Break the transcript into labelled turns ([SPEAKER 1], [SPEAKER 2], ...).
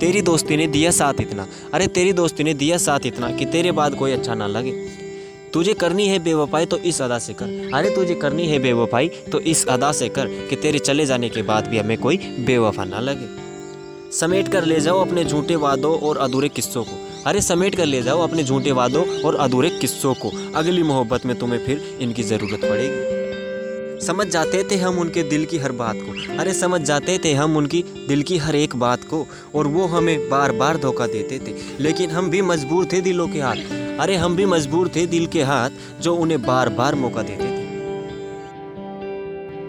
[SPEAKER 1] तेरी दोस्ती ने दिया साथ इतना। अरे, तेरी दोस्ती ने दिया साथ इतना कि तेरे बाद कोई अच्छा ना लगे। तुझे करनी है बेवफाई तो इस अदा से कर। अरे, तुझे करनी है बेवफाई तो इस अदा से कर कि तेरे चले जाने के बाद भी हमें कोई बेवफा ना लगे। समेट कर ले जाओ अपने झूठे वादों और अधूरे किस्सों को। अरे, समेट कर ले जाओ अपने झूठे वादों और अधूरे किस्सों को। अगली मोहब्बत में तुम्हें फिर इनकी ज़रूरत पड़ेगी। समझ जाते थे हम उनके दिल की हर बात को। अरे समझ जाते थे हम उनकी दिल की हर एक बात को, और वो हमें बार बार धोखा देते थे। लेकिन हम भी मजबूर थे दिलों के हाथ। अरे हम भी मजबूर थे दिल के हाथ, जो उन्हें बार बार मौका देते